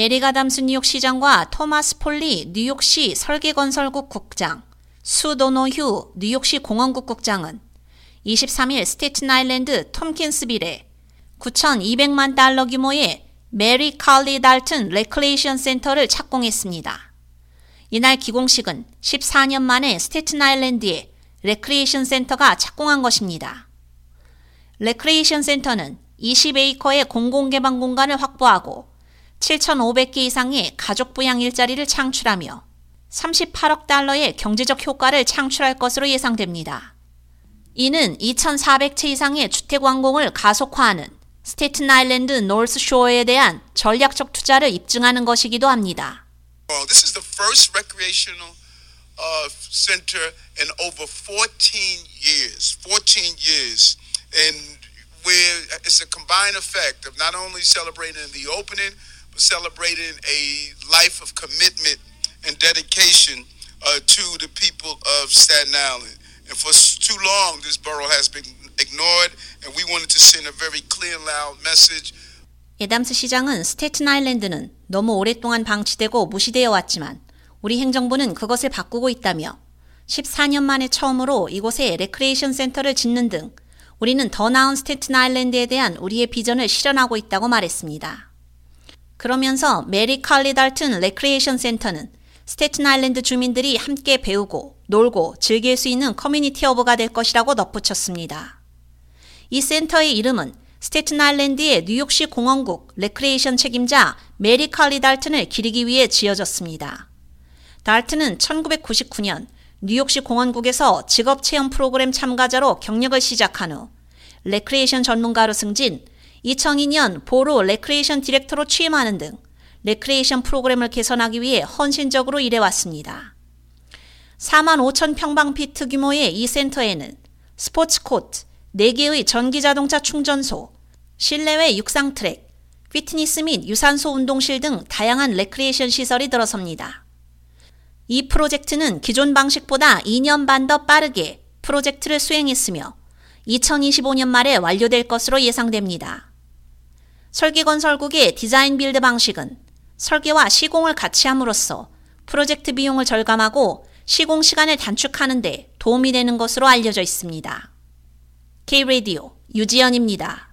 에릭 아담스 뉴욕 시장과 토마스 폴리 뉴욕시 설계건설국 국장, 수 도노휴 뉴욕시 공원국 국장은 23일 스테튼 아일랜드 톰킨스빌에 9,200만 달러 규모의 메리 칼리 달튼 레크리에이션 센터를 착공했습니다. 이날 기공식은 14년 만에 스테튼 아일랜드에 레크리에이션 센터가 착공한 것입니다. 레크리에이션 센터는 20에이커의 공공개방 공간을 확보하고 7,500개 이상의 가족 부양 일자리를 창출하며 38억 달러의 경제적 효과를 창출할 것으로 예상됩니다. 이는 2,400채 이상의 주택 완공을 가속화하는 스테튼 아일랜드 노스 쇼어에 대한 전략적 투자를 입증하는 것이기도 합니다. Well, this is the first recreational uh, center in over 14 years. 14 years. And where it's a combined effect of not only celebrating the opening, celebrating a life of commitment and dedication uh, to the people of Staten Island. And for too long, this borough has been ignored, and we wanted to send a very clear and loud message. 에담스 시장은 스테튼 아일랜드는 너무 오랫동안 방치되고 무시되어 왔지만 우리 행정부는 그것을 바꾸고 있다며 14년 만에 처음으로 이곳에 레크레이션 센터를 짓는 등 우리는 더 나은 스테튼 아일랜드에 대한 우리의 비전을 실현하고 있다고 말했습니다. 그러면서 메리 칼리 달튼 레크리에이션 센터는 스테튼 아일랜드 주민들이 함께 배우고 놀고 즐길 수 있는 커뮤니티 허브가 될 것이라고 덧붙였습니다. 이 센터의 이름은 스테튼 아일랜드의 뉴욕시 공원국 레크리에이션 책임자 메리 칼리 달튼을 기리기 위해 지어졌습니다. 달튼은 1999년 뉴욕시 공원국에서 직업 체험 프로그램 참가자로 경력을 시작한 후 레크리에이션 전문가로 승진, 2002년 borough 레크리에이션 디렉터로 취임하는 등 레크리에이션 프로그램을 개선하기 위해 헌신적으로 일해왔습니다. 4만 5천 평방피트 규모의 이 센터에는 스포츠 코트, 4개의 전기자동차 충전소, 실내외 육상 트랙, 피트니스 및 유산소 운동실 등 다양한 레크리에이션 시설이 들어섭니다. 이 프로젝트는 기존 방식보다 2년 반 더 빠르게 프로젝트를 수행했으며 2025년 말에 완료될 것으로 예상됩니다. 설계건설국의 design build 방식은 설계와 시공을 같이 함으로써 프로젝트 비용을 절감하고 시공 시간을 단축하는 데 도움이 되는 것으로 알려져 있습니다. K-Radio 유지연입니다.